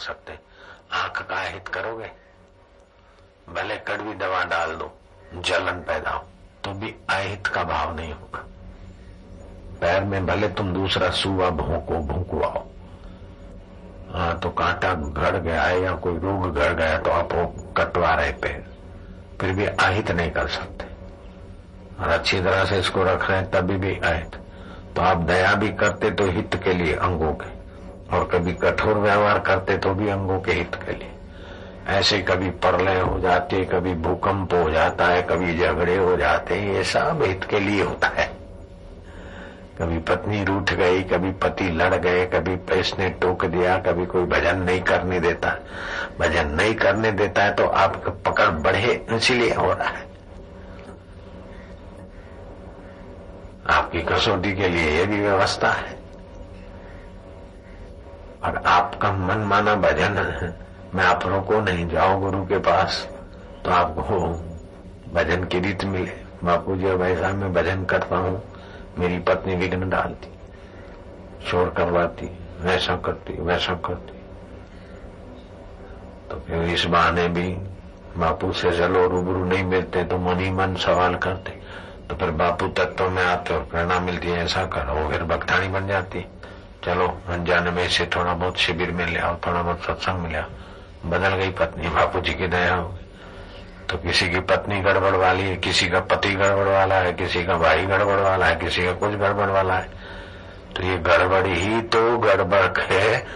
सकते। आँख का हित करोगे? भले कड़वी दवा डाल दो, जलन पैदा हो तो भी अहित का भाव नहीं होगा। पैर में भले तुम दूसरा सुआ भोंको भोंकुआओ हाँ तो कांटा गड़ गया है या कोई रोग गड़ गया तो आप वो कटवा रहे पैर। फिर भी अहित नहीं कर सकते। और अच्छी तरह से इसको रख रहे हैं, तभी भी अहित। तो आप दया भी करते तो हित के लिए अंगों के। और कभी कठोर व्यवहार करते तो भी अंगों के हित के लिए। ऐसे कभी परलय हो जाते, कभी भूकंप हो जाता है, कभी झगड़े हो जाते ये सब हित के लिए होता है। कभी पत्नी रूठ गई, कभी पति लड़ गए, कभी पैसने टोक दिया, कभी कोई भजन नहीं करने देता। भजन नहीं करने देता है तो आपका पकड़ बढ़े, इसीलिए हो रहा है। आपकी कसौटी के लिए यह भी व्यवस्था है। और आपका मन माना भजन है मैं आप रोको नहीं जाओ गुरु के पास तो आपको भजन की रीत मिले। बापू जी ऐसा मैं भजन करता हूँ, मेरी पत्नी विघ्न डालती, शोर करवाती, वैसा करती वैसा करती। तो फिर इस बहाने भी बापू से चलो रूबरू नहीं मिलते तो मन ही मन सवाल करते। तो फिर बापू तत्व में आते और प्रेरणा मिलती है, ऐसा करो, फिर भक्तानी बन जाती। चलो अनजाने में से थोड़ा बहुत शिविर में ले आओ, थोड़ा बहुत सत्संग मिला बदल गई पत्नी बापू जी की दया हो गई। तो किसी की पत्नी गड़बड़ वाली है, किसी का पति गड़बड़ वाला है, किसी का भाई गड़बड़ वाला है, किसी का कुछ गड़बड़ वाला है। तो ये गड़बड़ ही तो गड़बड़ है।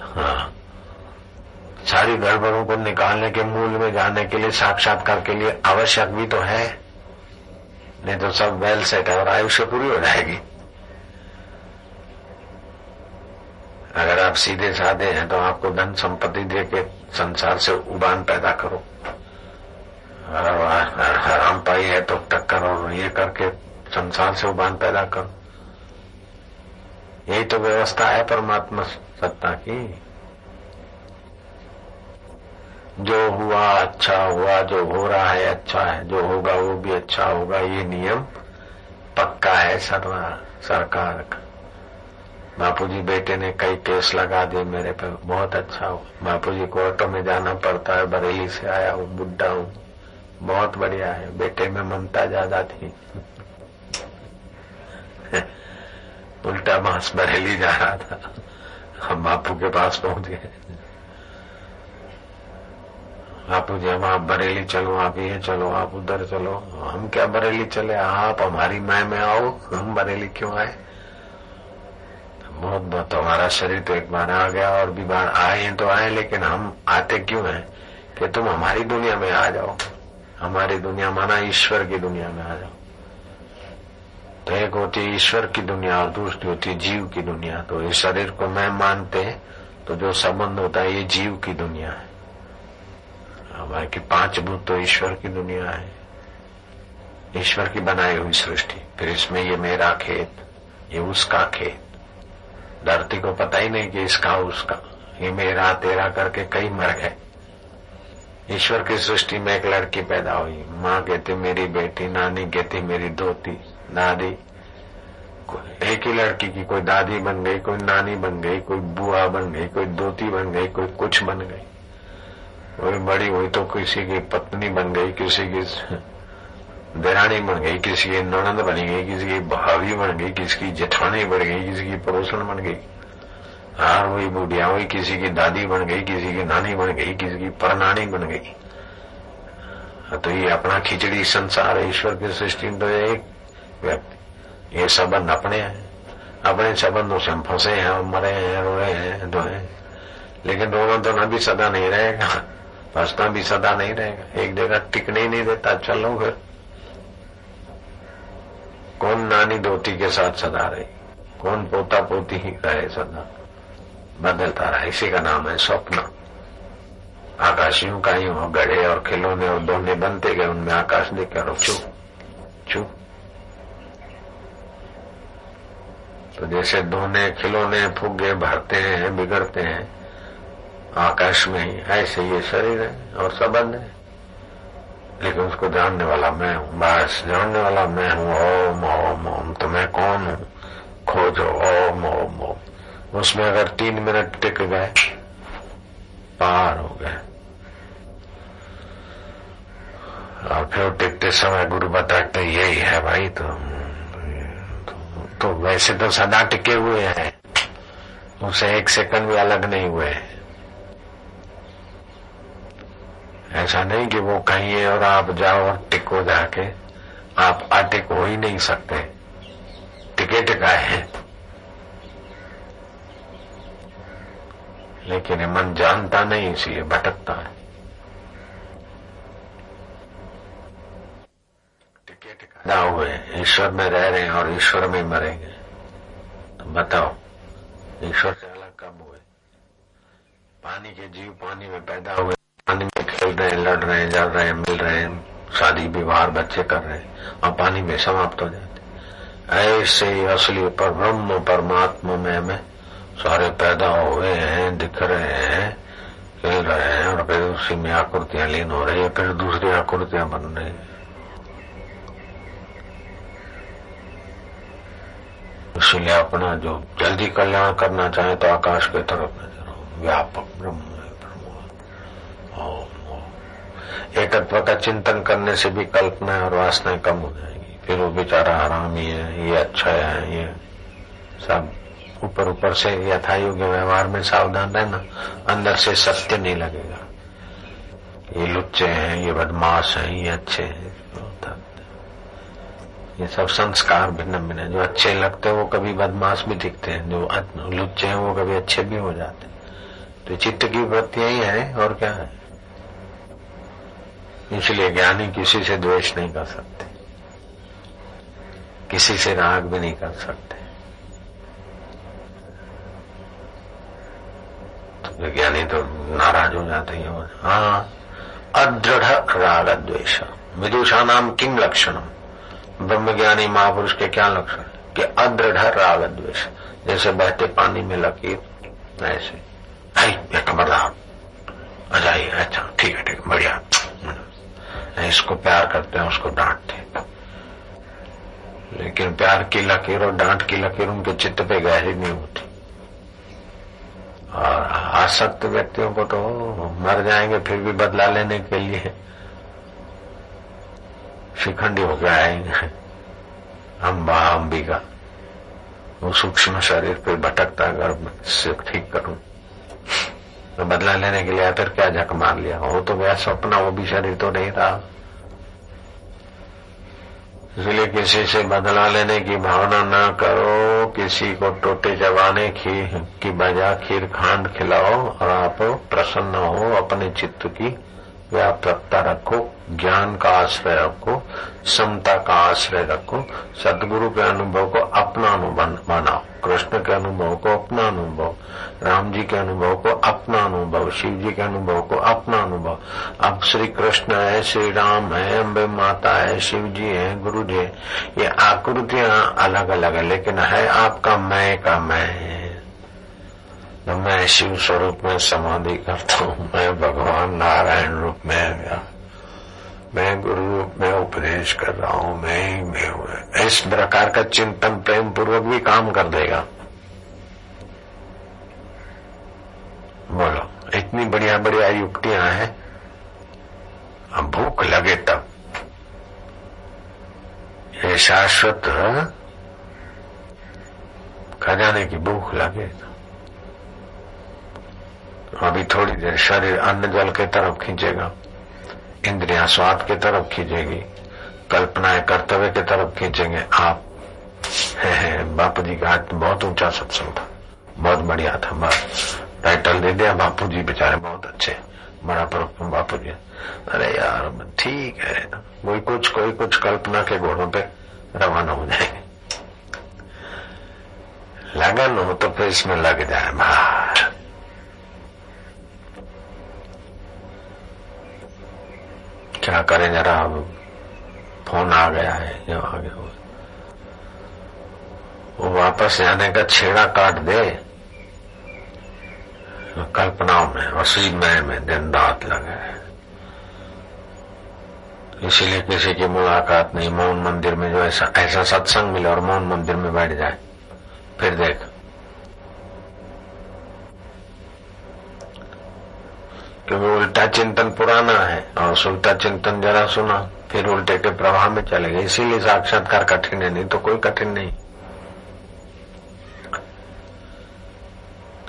हाँ। सारी गड़बड़ों को निकालने के मूल में जाने के लिए, साक्षात्कार के लिए आवश्यक भी तो है। नहीं तो सब वेल सेट है और आयुष्य पूरी हो जाएगी। अगर आप सीधे साधे हैं तो आपको धन संपत्ति दे के संसार से उबान पैदा करो। हराम पाई है तो टक्कर और ये करके संसार से उबान पैदा करो। यही तो व्यवस्था है परमात्मा सत्ता की। जो हुआ अच्छा हुआ, जो हो रहा है अच्छा है, जो होगा वो भी अच्छा होगा, ये नियम पक्का है सर्वा सरकार का। बापू जी बेटे ने कई केस लगा दिए मेरे पे। बहुत अच्छा हो। बापू जी को ऑटो में जाना पड़ता है, बरेली से आया हूँ बुढ़ा हूँ। बहुत बढ़िया है। बेटे में ममता ज़्यादा थी। उल्टा मांस बरेली जा रहा था। हम बापू के पास पहुँच गए। बापू जी हम आप बरेली चलो, आप ये चलो, आप उधर चलो। हम क्या बरेली चले? आप हमारी माय में आओ। हम बरेली क्यों आए? बहुत बहुत हमारा शरीर तो एक बार आ गया और भी बार आए हैं तो आए, लेकिन हम आते क्यों हैं कि तुम हमारी दुनिया में आ जाओ। हमारी दुनिया माना ईश्वर की दुनिया में आ जाओ। तो एक होती है ईश्वर की दुनिया और दूसरी होती है जीव की दुनिया। तो इस शरीर को मैं मानते हैं तो जो संबंध होता है ये जीव की दुनिया है। हमारे की पाँच भूत तो ईश्वर की दुनिया है। ईश्वर की बनाई हुई सृष्टि। फिर इसमें ये मेरा खेत, ये उसका खेत। धरती को पता ही नहीं कि इसका, उसका। ये मेरा, तेरा करके कई मर गए। ईश्वर की सृष्टि में एक लड़की पैदा हुई। माँ कहती, मेरी बेटी, नानी कहती, मेरी दोती दादी। एक ही लड़की की कोई दादी बन गई, कोई नानी बन गई, कोई बुआ बन गई, कोई दोती बन गई, कोई कुछ बन गई। कोई बड़ी हुई तो किसी की पत्नी बन गई, किसी की देरानी बन गई, किसी की ननंद बन गई, किसी की भाभी बन गई, किसी की जेठानी बन गई, किसी की पड़ोसन बन गई। हार हुई, बुढ़िया हुई, किसी की दादी बन गई, किसी की नानी बन गई, किसी की परनानी बन गई। तो ये अपना खिचड़ी संसार, ईश्वर की सृष्टि में तो एक व्यक्ति। ये संबंध अपने हैं। अपने संबंधों से हम फंसे हैं, हम मरे हैं रोए हैं धोए लेकिन रोना धोना भी सदा नहीं रहेगा। फंसना भी सदा नहीं रहेगा। एक जगह टिकने ही नहीं देता, चलो फिर। कौन नानी धोती के साथ सदा रहे? कौन पोता पोती ही रहे सदा? बदलता रहा। इसी का नाम है स्वप्न। आकाशियों का यूँ गढ़े और खिलौने और दोने बनते गए, उनमें आकाश देखकर चू चू। तो जैसे दोने खिलौने फुगे, भरते हैं, बिगड़ते हैं, आकाश में ही, ऐसे ये शरीर है और संबंध है। लेकिन उसको जानने वाला मैं हूँ। बस जानने वाला मैं हूँ। ओम ओम ओम। तो मैं कौन हूँ? खोजो। ओम ओम ओम। उसमें अगर तीन मिनट टिक गए पार हो गए। और फिर टिकते समय गुरु बताते यही है भाई तो, तो तो वैसे तो सदा टिके हुए हैं। उसे एक सेकंड भी अलग नहीं हुए ऐसा नहीं कि वो कहीं है और आप जाओ और टिको जाके आप अटिक हो ही नहीं सकते। टिके टिकाए हैं। लेकिन मन जानता नहीं, इसलिए भटकता है। टिके टिका हुए ईश्वर में रह रहे हैं और ईश्वर में मरेंगे। तो बताओ, ईश्वर से अलग कब हुए? पानी के जीव पानी में पैदा हुए। खेल रहे हैं लड़ रहे हैं जल रहे हैं मिल रहे हैं शादी, विवाह, बच्चे कर रहे हैं और पानी में समाप्त हो जाते। ऐसे असली पर ब्रह्म परमात्मा में हमें सारे पैदा हुए हैं, दिख रहे हैं, खेल रहे हैं, और फिर उसी में आकृतियाँ लीन हो रही है, फिर दूसरी आकृतियाँ बन रही है। इसलिए अपना जो जल्दी कल्याण करना चाहे तो आकाश की तरफ़ नज़र हो व्यापक ब्रह्म एकत्व का चिंतन करने से भी कल्पना और वासनाएँ कम हो जाएगी। फिर वो बेचारा आराम ही है, ये अच्छा है, ये सब ऊपर ऊपर से यथा योग्य व्यवहार में सावधान रहना, अंदर से सत्य नहीं लगेगा। ये लुच्चे हैं, ये बदमाश हैं, ये अच्छे हैं ये सब संस्कार भिन्न भिन्न जो अच्छे लगते हैं, वो कभी बदमाश भी दिखते हैं। जो लुच्चे हैं, वो कभी अच्छे भी हो जाते हैं। तो चित्त की वृत्तियाँ ही है, और क्या है? इसलिए ज्ञानी किसी से द्वेष नहीं कर सकते। किसी से राग भी नहीं कर सकते। तो ज्ञानी तो नाराज़ हो जाते हैं। हाँ अदृढ़ राग द्वेष। विदुषा नाम किंग लक्षणम? ब्रह्मज्ञानी महापुरुष के क्या लक्षण? कि अदृढ़ राग द्वेष। जैसे बहते पानी में लकीर, ऐसे। खबरदार आ जाइए अच्छा ठीक है ठीक है, बढ़िया। इसको प्यार करते हैं, उसको डांटते लेकिन प्यार की लकीर और डांट की लकीर उनके चित्त पे गहरी नहीं होती। और आसक्त व्यक्तियों को तो मर जाएँगे, फिर भी बदला लेने के लिए। शिखंडी होकर आएँगे। अम्बा अंबिका वो सूक्ष्म शरीर पे भटकता से ठीक करूँ। तो बदला लेने के लिए फिर क्या झक मार लिया? वो तो गया सपना वो भी शरीर तो नहीं रहा इसलिए किसी से बदला लेने की भावना न करो किसी को टोटे चबाने की, की बजा खीर खांड खिलाओ और आप प्रसन्न हो अपने चित्त की व्यापकता रखो ज्ञान का आश्रय रखो समता का आश्रय रखो सदगुरु के अनुभव को अपना अनुभव कृष्ण के अनुभव को, अपना अनुभव। राम जी के अनुभव को, अपना अनुभव। शिव जी के अनुभव को, अपना अनुभव। अब श्री कृष्ण है, श्री राम है, अम्बे माता है, शिव जी है, गुरु जी है। ये आकृतियाँ अलग अलग है, लेकिन है आपका मैं का मैं। तो मैं शिव स्वरूप में समाधि करता हूँ, मैं भगवान नारायण रूप में गया। मैं गुरु, में उपदेश कर रहा हूँ, मैं ही, मैं हूँ। इस प्रकार का चिंतन प्रेम पूर्वक भी काम कर देगा। बोलो, इतनी बढ़िया बढ़िया युक्तियाँ हैं। अब भूख लगे तब। ये शाश्वत, खजाने की भूख लगे। अभी थोड़ी देर शरीर अन्न जल के तरफ़ खींचेगा। इंद्रियाँ स्वाद की तरफ़ खींचेगी कल्पनाएँ कर्तव्य की तरफ़ खींचेंगे। आप है, है, बापू जी का बहुत ऊँचा सत्संग था बहुत बढ़िया था बस। टाइटल दे दिया बापू जी बेचारे बहुत अच्छे। बड़ा पर बापू जी अरे यार ठीक है। कोई कुछ कोई कुछ कल्पना के घोड़ों पे रवाना हो जाएँगे। लगन हो तो फिर इसमें लग जाए बाहर क्या करें, जरा अब फ़ोन आ गया है, जो आ गया वो वापस जाने का छेड़ा काट दे। कल्पनाओं में उसी मय में दिन रात लगे इसीलिए किसी की मुलाकात नहीं, मौन मंदिर में जो ऐसा ऐसा सत्संग मिले और मौन मंदिर में बैठ जाए। फिर देख क्योंकि उल्टा चिंतन पुराना है। और उल्टा चिंतन जरा सुना, फिर उल्टे के प्रवाह में चले गए। इसीलिए साक्षात्कार कठिन है, नहीं तो कोई कठिन नहीं।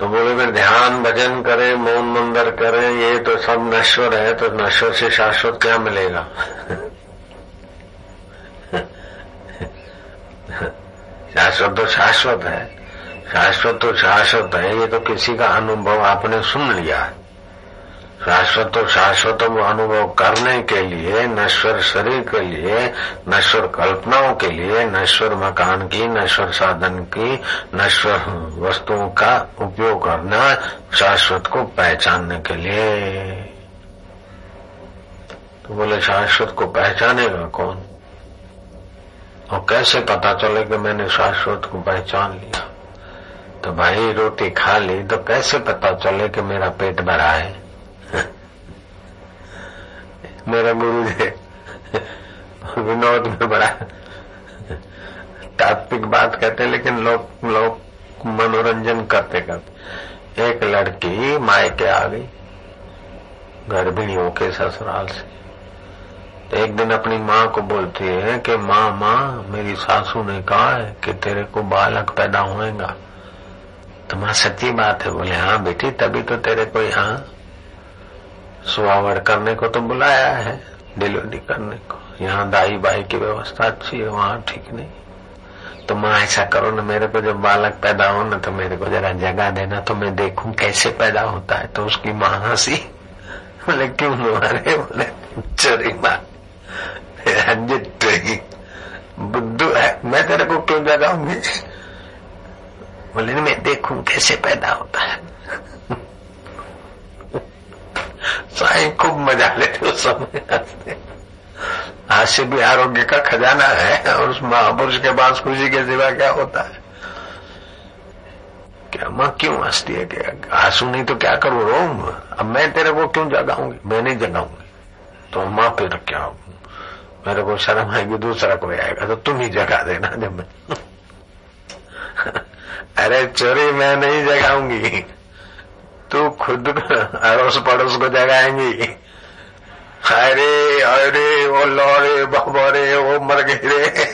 तो बोले, फिर ध्यान भजन करे, मौन मंदिर करे, ये तो सब नश्वर है तो नश्वर से शाश्वत क्या मिलेगा? शाश्वत तो शाश्वत है। शाश्वत तो शाश्वत है, ये तो किसी का अनुभव आपने सुन लिया है। शाश्वत शाश्वत अनुभव करने के लिए, नश्वर शरीर के लिए, नश्वर कल्पनाओं के लिए, नश्वर मकान की, नश्वर साधन की, नश्वर वस्तुओं का उपयोग करना, शाश्वत को पहचानने के लिए। तो बोले, शाश्वत को पहचानेगा कौन? और कैसे पता चले कि मैंने शाश्वत को पहचान लिया? तो भाई रोटी खा ली तो कैसे पता चले कि मेरा पेट भरा है? मेरा गुरु जी विनोद में बड़ा तात्विक बात कहते लेकिन लोग लोग मनोरंजन करते करते। एक लड़की मायके आ गई, गर्भिणियों के ससुराल से। तो एक दिन अपनी माँ को बोलती है कि, माँ माँ, मेरी सासू ने कहा है कि तेरे को बालक पैदा होएगा। तो माँ, सच्ची बात है। बोले हाँ बेटी, तभी तो तेरे को यहाँ सुहावड़ करने को तो बुलाया है, डिलीवरी करने को। यहाँ दाई बाई की व्यवस्था अच्छी है, वहाँ ठीक नहीं। तो माँ, ऐसा करो ना, मेरे को जब बालक पैदा हो ना तो मेरे को जरा जगह देना तो मैं देखूँ कैसे पैदा होता है। तो उसकी माँ हँसी। बोले, क्यों मारे? बोले, चोरी माँ बुद्धू है। मैं तेरे को क्यों जगाऊँगी? बोले, मैं देखूँ कैसे पैदा होता है। साई, खूब मज़ा लेते उस समय हँसते हास्य भी आरोग्य का खजाना है और उस महापुरुष के पास खुशी के सिवा क्या होता है? क्या माँ क्यों हंसती है क्या आँसू नहीं तो क्या करूँ रो अब मैं तेरे को क्यों जगाऊँगी? मैं नहीं जगाऊँगी। तो माँ फिर क्या मेरे को शर्म आएगी, दूसरा कोई आएगा तो तुम ही जगा देना जब मैं। अरे चोरी मैं नहीं जगाऊँगी। तू खुद अड़ोस पड़ोस को जगाएँगी। अरे अरे वो लौरे बबरे वो मर रे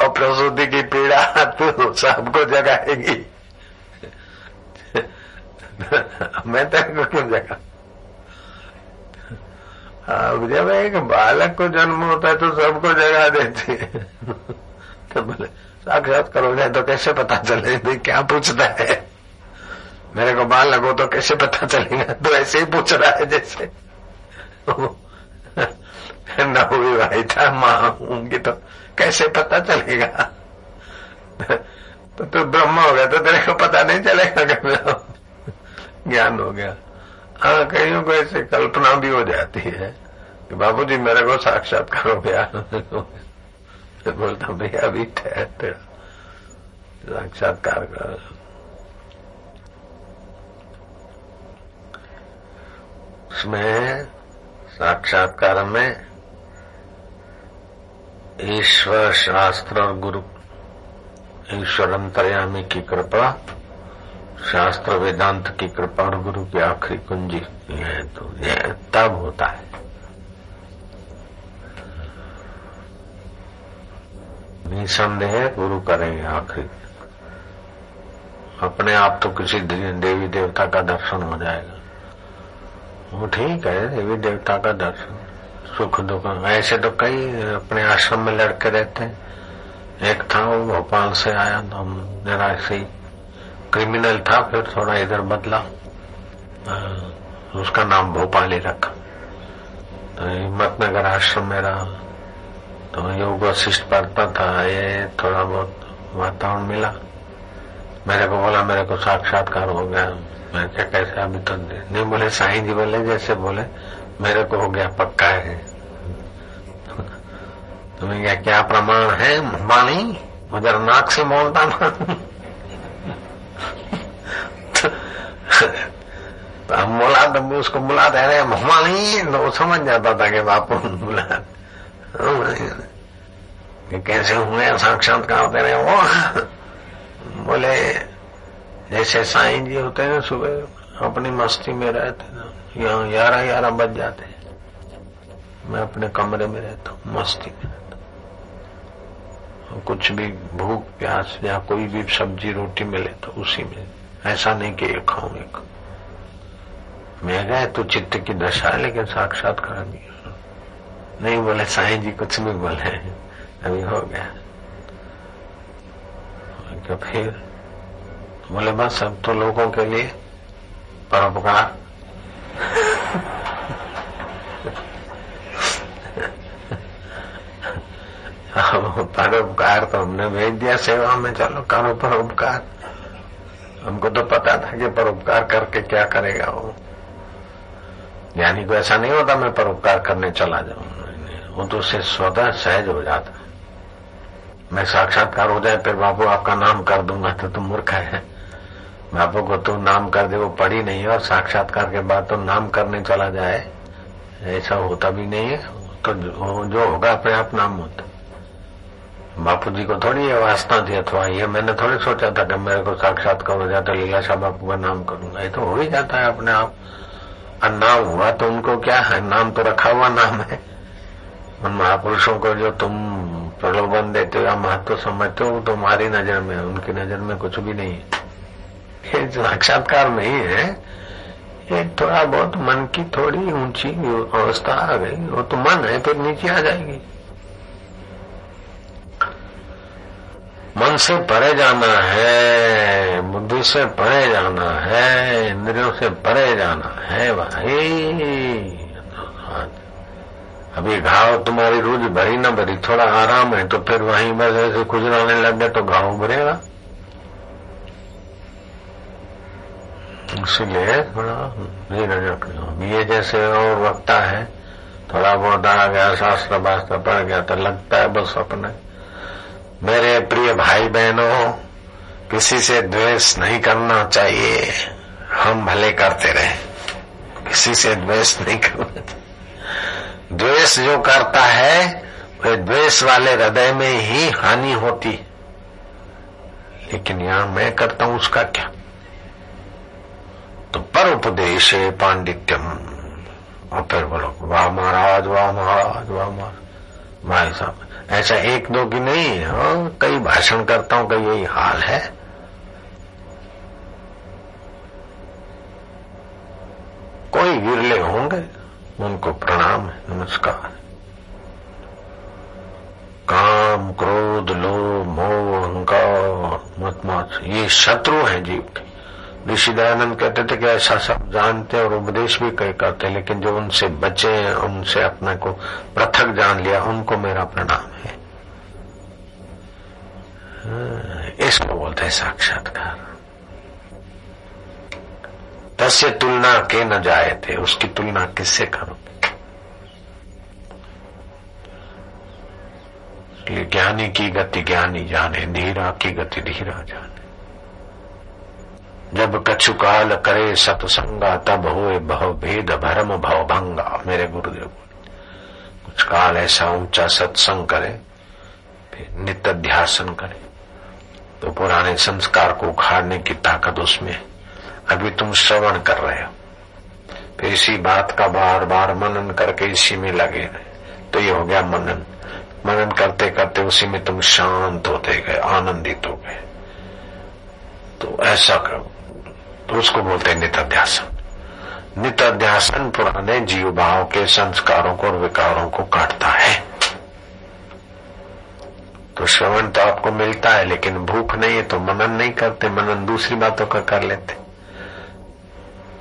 और प्रसूति की पीड़ा तू सबको जगाएगी। मैं तेरे को क्यों जगा? जब एक बालक को जन्म होता है तो सबको जगा देती तो बोले, साक्षात करोगे तो कैसे पता चले क्या पूछता है? मेरे को बाल लगो तो कैसे पता चलेगा? तो ऐसे ही पूछ रहा है जैसे। न हुई भाई था, माँ होंगी तो कैसे पता चलेगा? तो तू ब्रह्म हो गया तो तेरे को पता नहीं चलेगा कि ज्ञान हो गया। हाँ कईयों को ऐसे कल्पना भी हो जाती है कि बाबू जी मेरे को साक्षात्कार हो गया बोलता, भैया, अभी ठहर तेरा। साक्षात्कार कर। उसमें साक्षात्कार में ईश्वर शास्त्र और गुरु ईश्वर अंतर्यामी की कृपा, शास्त्र वेदांत की कृपा और गुरु की आखिरी कुंजी है तो यह तब होता है। निसंदेह गुरु करेंगे आखिरी। अपने आप तो किसी देवी देवता का दर्शन हो जाएगा। वो ठीक है देवी देवता का दर्शन, सुख दुख। ऐसे तो कई अपने आश्रम में लड़के रहते हैं। एक था वो भोपाल से आया तो हम जरा ऐसे क्रिमिनल था, फिर थोड़ा इधर बदला। उसका नाम भोपाल ही रखा। तो हिम्मतनगर आश्रम में रहा। तो योग वशिष्ठ पढ़ता था, ये थोड़ा बहुत वातावरण मिला। मेरे को बोला, मेरे को साक्षात्कार हो गया। मैं क्या कैसे अभी तो नहीं बोले साईं जी बोले, जैसे बोले, मेरे को हो गया पक्का है। तुम्हें क्या क्या प्रमाण है वाणी मगर नाक से बोलता ना। तो हम बोला तो उसको बुला दे रहे नहीं तो वो समझ जाता था कि बापू बुला। कैसे हुए, साक्षात्कार दे रहे वो? बोले जैसे साईं जी होते हैं, सुबह अपनी मस्ती में रहते ना यहाँ ग्यारह ग्यारह बज जाते हैं। मैं अपने कमरे में रहता हूँ, मस्ती में रहता कुछ भी भूख, प्यास या कोई भी सब्ज़ी, रोटी मिले तो उसी में। ऐसा नहीं कि खाऊं, एक मैं गए तो चित्त की दशा है, लेकिन साक्षात कर दिया नहीं बोले, साईं जी कुछ भी बोले अभी हो गया। तो फिर? बोले बस अब तो लोगों के लिए परोपकार। परोपकार तो हमने भेज दिया सेवा में, चलो करो परोपकार। हमको तो पता था कि परोपकार करके क्या करेगा वो। ज्ञानी को ऐसा नहीं होता मैं परोपकार करने चला जाऊँ। वो तो उससे स्वतः सहज हो जाता। मैं साक्षात्कार हो जाए, फिर बाबू आपका नाम कर दूँगा तो तुम मूर्ख है। बापू को तू नाम कर दे, वो पढ़ी नहीं और साक्षात्कार के बाद तो नाम करने चला जाए। ऐसा होता भी नहीं है। तो जो होगा अपने आप नाम होता। बापू जी को थोड़ी ये वासना थी अथवा ये, मैंने थोड़ी सोचा था कि मेरे को साक्षात्कार हो जाता, लीलाशाह बापू का नाम करूँगा ये तो हो ही जाता है अपने आप। और नाम हुआ तो उनको क्या है? नाम तो रखा हुआ नाम है। उन महापुरुषों को जो तुम प्रलोभन देते हो या महत्व समझते हो तुम्हारी नज़र में उनकी नज़र में कुछ भी नहीं है। ये साक्षात्कार नहीं है, ये थोड़ा बहुत मन की थोड़ी ऊँची अवस्था आ गई। वो तो मन है, फिर नीचे आ जाएगी। मन से परे जाना है, बुद्धि से परे जाना है, इंद्रियों से परे जाना है भाई। अभी घाव तुम्हारी रोज भरी ना भरी, थोड़ा आराम है तो फिर वहीं बस ऐसे खुजराने लग गए तो घाव भरेगा। इसलिए थोड़ा धीरज ये जैसे और वक्ता है, थोड़ा बहुत आ गया, शास्त्र वास्त्र पढ़ गया तो लगता है बस अपने। मेरे प्रिय भाई बहनों किसी से द्वेष नहीं करना चाहिए। हम भले करते रहे, किसी से द्वेष नहीं करना द्वेष जो करता है, वह द्वेष वाले हृदय में ही हानि होती। लेकिन यहाँ मैं करता हूँ, उसका क्या? तो पर उपदेश पांडित्यम। और फिर बोलो, वाह महाराज वाह महाराज वाह महाराज। भाई साहब, ऐसा एक दो की नहीं है कई भाषण करता हूँ, कई यही हाल है। कोई विरले होंगे, उनको प्रणाम है, नमस्कार। काम, क्रोध, लोभ, मोह, अहंकार मत ये शत्रु है जीव के। ऋषि दयानंद कहते थे कि ऐसा सब जानते और उपदेश भी कई करते लेकिन जो उनसे बचे हैं उनसे अपने को पृथक जान लिया उनको मेरा प्रणाम है। हाँ, इसको बोलते हैं साक्षात्कार। तस्य तुलना के न जाए थे उसकी तुलना किससे करो? ज्ञानी की गति ज्ञानी जाने धीरा की गति धीरा जाने। जब कछु काल करे सतसंगा तब होए भव भेद भरम भव भंगा। मेरे गुरुदेव, कुछ काल ऐसा ऊँचा सत्संग करे, फिर नित्य ध्यासन करे। तो पुराने संस्कार को उखाड़ने की ताकत उसमें अभी तुम श्रवण कर रहे हो। फिर इसी बात का बार बार मनन करके इसी में लगे तो ये हो गया मनन। मनन करते करते उसी में तुम शांत होते गए, आनंदित हो गए। तो ऐसा करो। तो उसको बोलते हैं नित्याध्यासन। नित्याध्यासन पुराने जीव भाव के संस्कारों को और विकारों को काटता है। तो श्रवण तो आपको मिलता है, लेकिन भूख नहीं है तो मनन नहीं करते, मनन दूसरी बातों का कर लेते।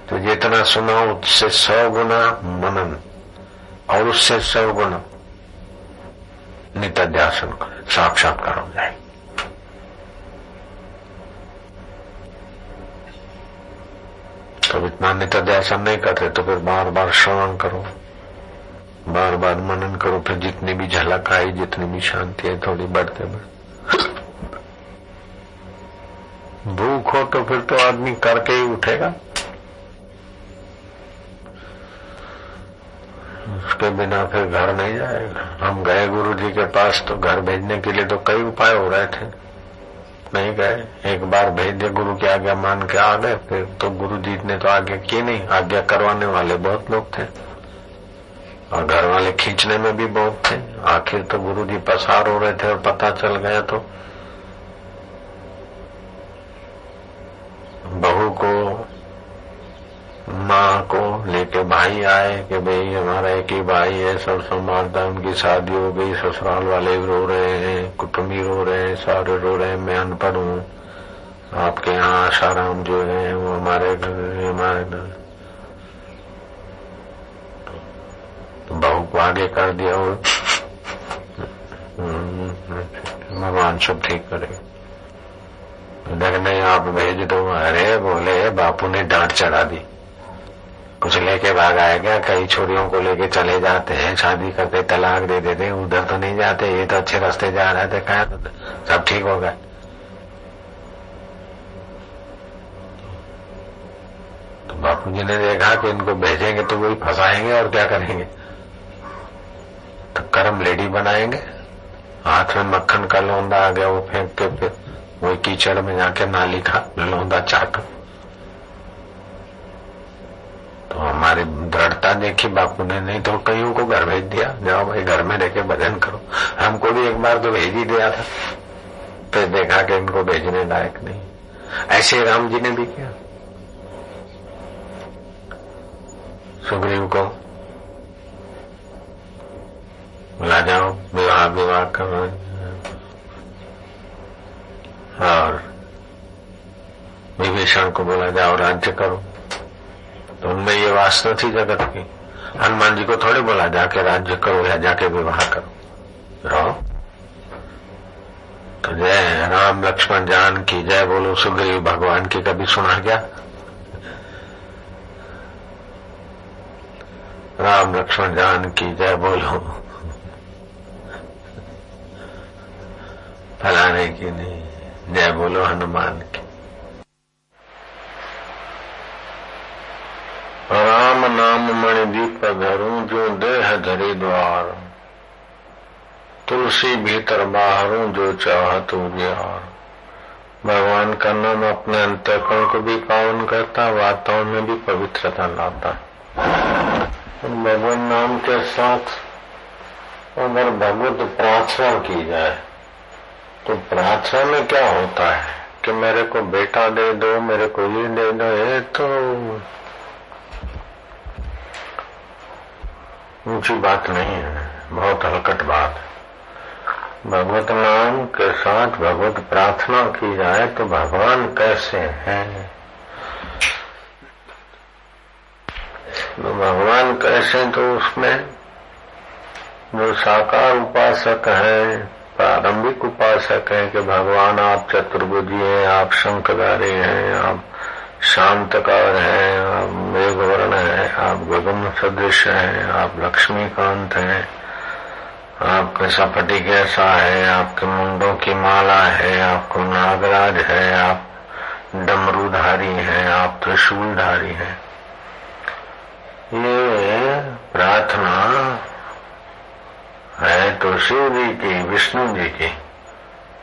तो जितना सुना उससे सौ गुना मनन, और उससे सौ गुना नित्याध्यासन साक्षात्कार हो जाए। तो इतना नित्य ध्यान नहीं करते तो फिर बार बार श्रवण करो। बार बार मनन करो, फिर जितनी भी झलक आई, जितनी भी शांति है थोड़ी बढ़ते बढ़ भूख हो तो फिर तो आदमी करके ही उठेगा। उसके बिना फिर घर नहीं जाएगा। हम गए गुरु जी के पास तो घर भेजने के लिए तो कई उपाय हो रहे थे। नहीं गए। एक बार भेज गुरु की आज्ञा मान के आ गए, फिर तो गुरु जी ने तो आज्ञा की नहीं, आज्ञा करवाने वाले बहुत लोग थे। और घर वाले खींचने में भी बहुत थे। आखिर तो गुरु जी पसार हो रहे थे और पता चल गया तो। बहू को माँ को लेके भाई आए कि भाई हमारा एक ही भाई है सब संभालता उनकी शादी हो गई ससुराल वाले रो रहे हैं कुटुम्बी रो रहे हैं सारे रो रहे हैं मैं अनपढ़ हूँ। आपके यहाँ आशाराम जो है वो हमारे घर हमारे घर। तो बहू को आगे कर दिया और हम्म, भगवान सब ठीक करेगा नहीं आप भेज दो। अरे बोले बापू ने डांट चढ़ा दी। कुछ लेके भाग आएगा कई छोरियों को लेके चले जाते हैं शादी करते तलाक दे देते दे, उधर तो नहीं जाते ये तो अच्छे रास्ते जा रहे थे कहा तो सब ठीक हो गए। तो बापू जी ने देखा कि इनको भेजेंगे तो वही फंसाएँगे और क्या करेंगे? तो कर्म लेडी बनाएँगे हाथ में मक्खन का लौंदा आ गया वो फेंक के फिर वो कीचड़ में जाके नाली का लौंदा चाट तो हमारी दृढ़ता देखी बापू ने, नहीं तो कईयों को घर भेज दिया। जाओ भाई, घर में रह भजन करो। हमको भी एक बार तो भेज ही दिया था। फिर देखा कि इनको भेजने लायक नहीं। ऐसे राम जी ने भी किया। सुग्रीव को बुला जाओ, विवाह विवाह करो। और विभीषण को बोला, जाओ राज्य करो। तो उनमें ये वासना थी जगत की। हनुमान जी को थोड़ी बोला, जाके राज्य करो या जाके विवाह करो। रहो। तो जय राम लक्ष्मण जान की, जय बोलो सुग्रीव भगवान की, कभी सुना क्या? राम लक्ष्मण जान की, जय बोलो। फलाने की नहीं, जय बोलो हनुमान की। राम नाम मणि दीप धरू, जो देह धरी द्वार। तुलसी भीतर बाहरू, जो चाहत उजियार। भगवान का नाम अपने अंतकरण को भी पावन करता, वातावरण में भी पवित्रता लाता। भगवान नाम के साथ अगर भगवत प्रार्थना की जाए तो प्रार्थना में क्या होता है? कि मेरे को बेटा दे दो, मेरे को ये दे दो, ये तो ऊँची बात नहीं है, बहुत हलकट बात। है भगवत नाम के साथ भगवत प्रार्थना की जाए तो भगवान कैसे हैं? तो भगवान कैसे तो उसमें जो साकार उपासक है, प्रारंभिक उपासक है कि भगवान आप चतुर्भुजी हैं, आप शंखधारी हैं, आप शांतकार है, आप मेघवर्ण है, आप गगन सदृश है, आप लक्ष्मीकांत है आपके सपटी कैसा है, आपके मुंडों की माला है, आपको नागराज है, आप डमरूधारी है, आप त्रिशूलधारी है। ये प्रार्थना है तो शिव जी की, विष्णु जी की,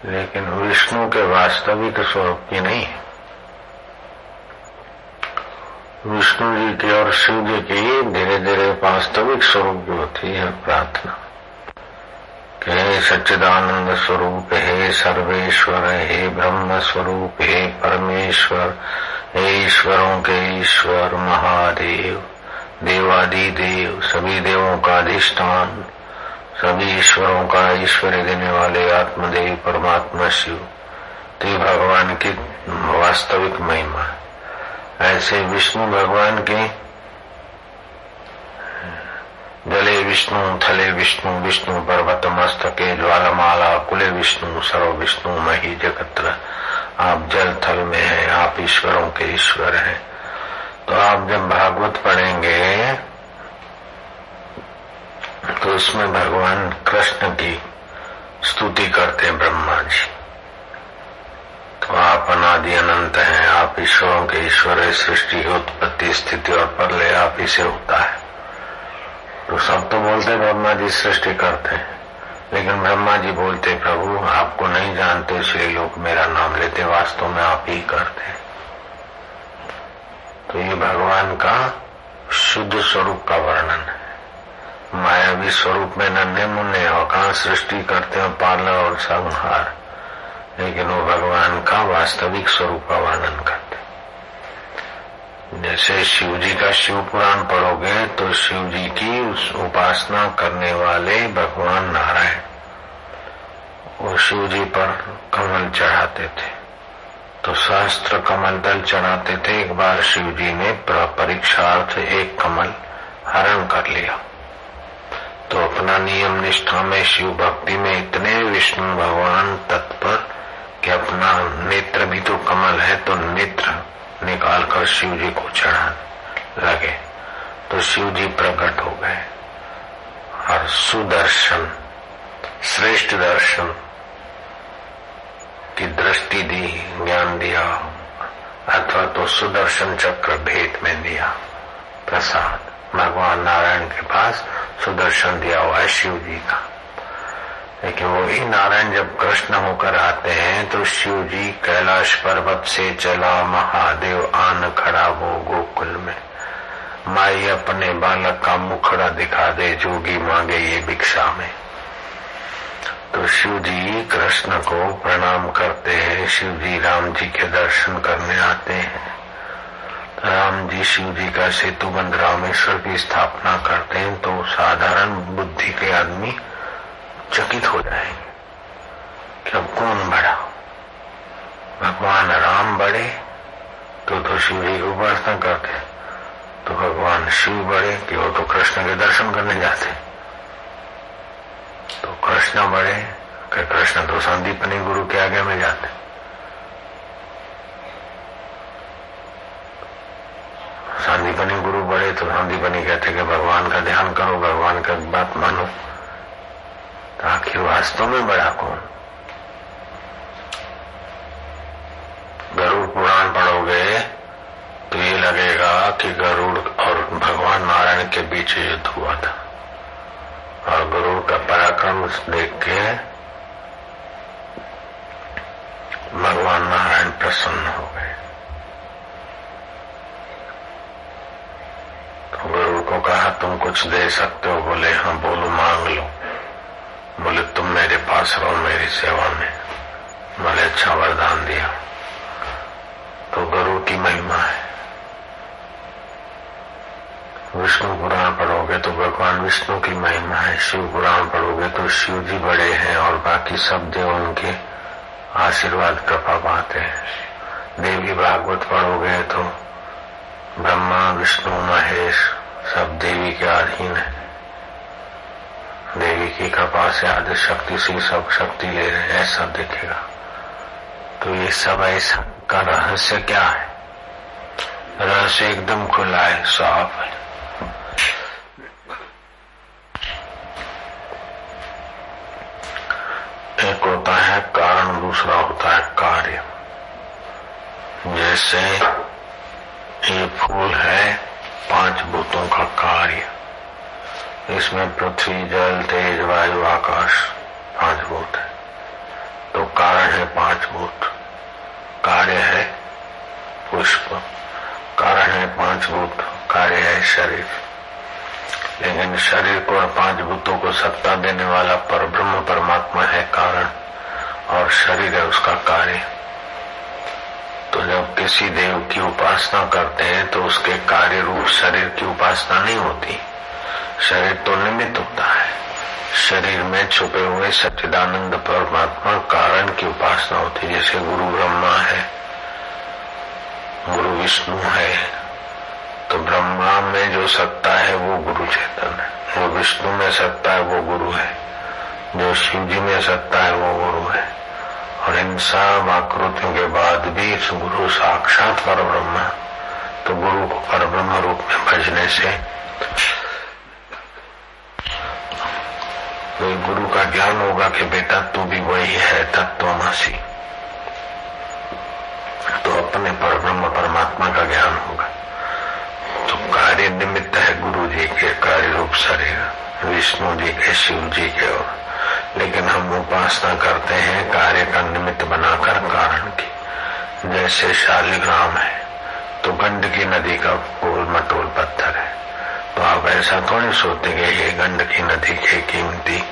लेकिन विष्णु के वास्तविक स्वरूप की नहीं है। विष्णु जी की और शिव जी की धीरे धीरे वास्तविक स्वरूप जो होती है प्रार्थना। हे सच्चिदानंद स्वरूप, हे सर्वेश्वर, हे ब्रह्म स्वरूप, हे परमेश्वर, हे ईश्वरों के ईश्वर, महादेव देवादि देव सभी देवों का अधिष्ठान, सभी ईश्वरों का ईश्वरी देने वाले आत्मदेव परमात्मा शिव। ते भगवान की वास्तविक महिमा है। ऐसे विष्णु भगवान के जले विष्णु, थले विष्णु विष्णु पर्वत मस्तके, ज्वालमाला, कुले विष्णु, सर्व विष्णु, मही जगत्र आप जल थल में हैं, आप ईश्वरों के ईश्वर हैं। तो आप जब भागवत पढ़ेंगे तो उसमें भगवान कृष्ण की स्तुति करते हैं ब्रह्मा जी। तो आप अनादि अनंत हैं। आप ईश्वरों के ईश्वर है सृष्टि उत्पत्ति, स्थिति और परले आप ही से होता है। तो सब तो बोलते ब्रह्मा जी सृष्टि करते हैं। लेकिन ब्रह्मा जी बोलते प्रभु, आपको नहीं जानते, इसलिए लोग मेरा नाम लेते वास्तव में आप ही करते तो ये भगवान का शुद्ध स्वरूप का वर्णन है। मायावी स्वरूप में नन्हे मुन्ने और कहा सृष्टि करते हैं पालन और संहार। लेकिन वो भगवान का वास्तविक स्वरूप वर्णन करते जैसे शिव जी का शिव पुराण पढ़ोगे तो शिव जी की उपासना करने वाले भगवान नारायण, वो शिव जी पर कमल चढ़ाते थे। तो शास्त्र कमल दल चढ़ाते थे, एक बार शिव जी ने परीक्षार्थ एक कमल हरण कर लिया। तो अपना नियम निष्ठा में शिव भक्ति में इतने विष्णु भगवान तत्पर कि अपना नेत्र भी तो कमल है तो नेत्र निकालकर शिव जी को चढ़ा लगे। तो शिव जी प्रकट हो गए। और सुदर्शन, श्रेष्ठ दर्शन की दृष्टि दी, ज्ञान दिया, अथवा तो सुदर्शन चक्र भेद में दिया, प्रसाद। भगवान नारायण के पास सुदर्शन दिया हुआ है शिव जी का। लेकिन वही नारायण जब कृष्ण होकर आते हैं तो शिव जी कैलाश पर्वत से चला महादेव आन खड़ा वो गोकुल में। माई अपने बालक का मुखड़ा दिखा दे, जोगी मांगे ये भिक्षा में। तो शिव जी कृष्ण को प्रणाम करते हैं, शिव जी राम जी के दर्शन करने आते हैं। राम जी शिव जी का सेतु बंद रामेश्वर की स्थापना करते हैं तो साधारण बुद्धि के आदमी चकित हो जाएँगे कि अब कौन बड़ा? भगवान राम बड़े तो तो शिव जी की उपासना करते तो भगवान शिव बड़े, कि वो तो कृष्ण के दर्शन करने जाते तो कृष्ण बड़े, कि कृष्ण तो संदीपनी गुरु के आगे में जाते संदीपनी गुरु बड़े तो संदीपनी कहते कि भगवान का ध्यान करो, भगवान का बात मानो। तो आखिर वास्तव में बड़ा कौन? गरुड़ पुराण पढ़ोगे तो ये लगेगा कि गरुड़ और भगवान नारायण के बीच युद्ध हुआ था। और गरुड़ का पराक्रम देख के भगवान नारायण प्रसन्न हो गए। तो गरुड़ को कहा, तुम कुछ दे सकते हो? बोले हाँ बोलो, मांग लो। बोले, तुम मेरे पास रहो, मेरी सेवा में। बोले अच्छा वरदान दिया। तो गुरु की महिमा है। विष्णु पुराण पढ़ोगे तो भगवान विष्णु की महिमा है। शिव पुराण पढ़ोगे तो शिव जी बड़े हैं और बाकी सब देव उनके आशीर्वाद, कृपा पाते हैं। देवी भागवत पढ़ोगे तो ब्रह्मा, विष्णु, महेश सब देवी के अधीन है। देवी की कृपा से आदि शक्ति से सब शक्ति ले रहे ऐसा दिखेगा। तो ये सब ऐसा का रहस्य क्या है? रहस्य एकदम खुला है, साफ़ है। एक होता है कारण, दूसरा होता है कार्य। जैसे ये फूल है, पाँच भूतों का कार्य। इसमें पृथ्वी, जल, तेज, वायु, आकाश पाँच भूत है। तो कारण है पाँच भूत। कार्य है पुष्प। कारण है पाँच भूत। कार्य है शरीर। लेकिन शरीर को और पाँच भूतों को सत्ता देने वाला पर ब्रह्म परमात्मा है कारण, और शरीर है उसका कार्य। तो जब किसी देव की उपासना करते हैं तो उसके कार्य रूप शरीर की उपासना नहीं होती। शरीर तो निमित्त होता है। शरीर में छुपे हुए सच्चिदानंद परमात्मा कारण की उपासना होती है, जैसे गुरु ब्रह्मा है। गुरु विष्णु है। तो ब्रह्मा में जो सत्ता है, वो गुरु चेतन है। जो विष्णु में सत्ता है, वो गुरु है। जो शिव जी में सत्ता है, वो गुरु है। और इन सब आकृतियों के बाद भी इस गुरु साक्षात पर ब्रह्म तो गुरु को पर ब्रह्म रूप में भजने से तो गुरु का ज्ञान होगा कि बेटा तू भी वही है तत्वमसी। तो अपने पर ब्रह्म परमात्मा का ज्ञान होगा। तो कार्य निमित्त है गुरु जी के कार्य रूप शरीर। विष्णु जी के, शिव जी के और। लेकिन हम उपासना करते हैं कार्य का निमित्त बनाकर कारण की। जैसे शालिग्राम है तो गंडकी नदी का गोल मटोल पत्थर है। तो आप ऐसा थोड़ी सोचते कि ये गंडकी नदी के कीमती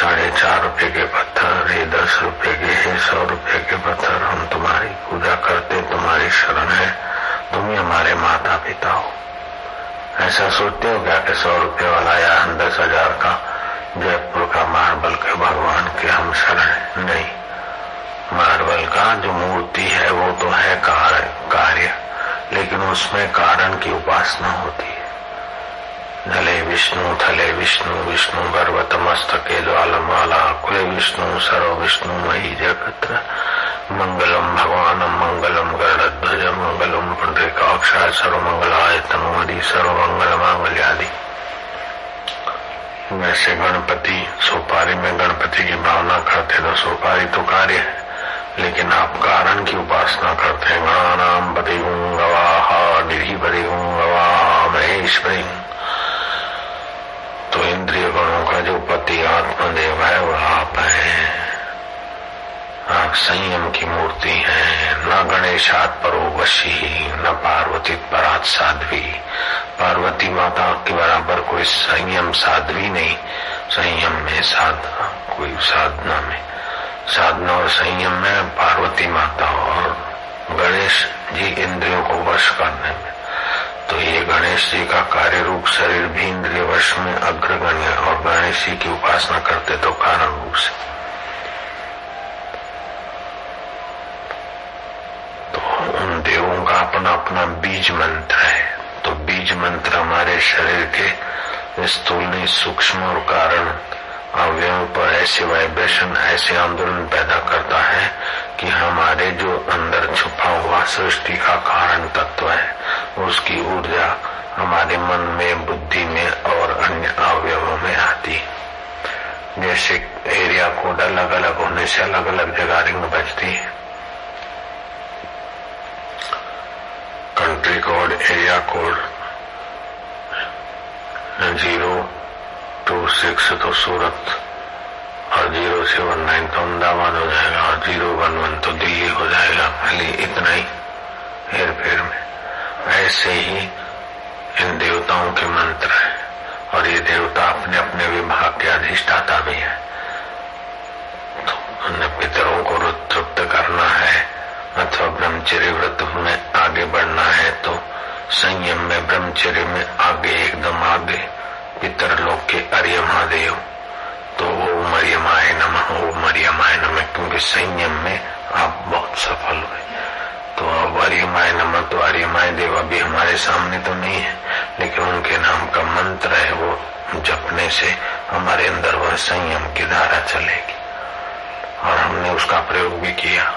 साढ़े चार रुपए के पत्थर, ये दस रुपए के है सौ रुपए के पत्थर हम तुम्हारी पूजा करते, तुम्हारी शरण है, तुम ही हमारे माता पिता हो। ऐसा सोचते हो क्या कि सौ रुपये वाला या दस हज़ार का जयपुर का मार्बल के भगवान के हम शरण है? नहीं। मार्बल का जो मूर्ति है, वो तो है कार्य, लेकिन उसमें कारण की उपासना होती है। धले विष्णु, थले विष्णु विष्णु गर्वत मस्तके ज्वालमाला, कुले विष्णु सर्व विष्णु, मही जगत्र मंगलम भगवान मंगलम गरुड़ध्वज, मंगलम पुंडरीकाक्षाय सर्व मंगलाय तनुमदि सर्व मंगल मांगल्यादि वैसे गणपति, सोपारी में गणपति की भावना करते तो सोपारी तो कार्य है, लेकिन आप कारण की उपासना करते हैं। गणानाम पति गवाह निधि पति गवाह महेश पति तो इंद्रिय गणों का जो पति आत्मदेव है वह आप हैं। आप संयम की मूर्ति हैं। न गणेशात परो वशी न पार्वती परात साध्वी। पार्वती माता के बराबर कोई संयम साध्वी नहीं। संयम में साधना, कोई साधना में। साधना और संयम में पार्वती माता और गणेश जी इंद्रियों को वश करने में। तो ये गणेश जी का कार्य रूप शरीर भी इंद्रिय वश में अग्रगण्य और गणेश जी की उपासना करते तो कारण रूप से। तो उन देवों का अपना अपना बीज मंत्र है। तो बीज मंत्र हमारे शरीर के स्थूल, सूक्ष्म और कारण अवयवों पर ऐसे वाइब्रेशन ऐसे आंदोलन पैदा करता है कि हमारे जो अंदर छुपा हुआ सृष्टि का कारण तत्व है, उसकी ऊर्जा हमारे मन में, बुद्धि में और अन्य अवयवों में आती। जैसे एरिया कोड अलग अलग होने से अलग अलग जगह रिंग बजती है। Country code area code zero two six तो सूरत। और ज़ीरो सेवन नाइन तो अहमदाबाद हो जाएगा और ज़ीरो वन वन तो दिल्ली हो जाएगा खाली इतना ही हेर फेर में ऐसे ही इन देवताओं के मंत्र है। और ये देवता अपने अपने विभाग के अधिष्ठाता भी है। तो अन्य पितरों को तृप्त करना है अथवा ब्रह्मचर्य व्रत में आगे बढ़ना है तो संयम में ब्रह्मचर्य में आगे एकदम आगे पितर लोग के अर्य महादेव तो मरियमाय नम। वो मरियमाय नम क्योंकि संयम में आप बहुत सफल हुए। तो अब अरियमाय नम तो अरियमाय देव अभी हमारे सामने तो नहीं है, लेकिन उनके नाम का मंत्र है, वो जपने से हमारे अंदर वह संयम की धारा चलेगी। और हमने उसका प्रयोग भी किया।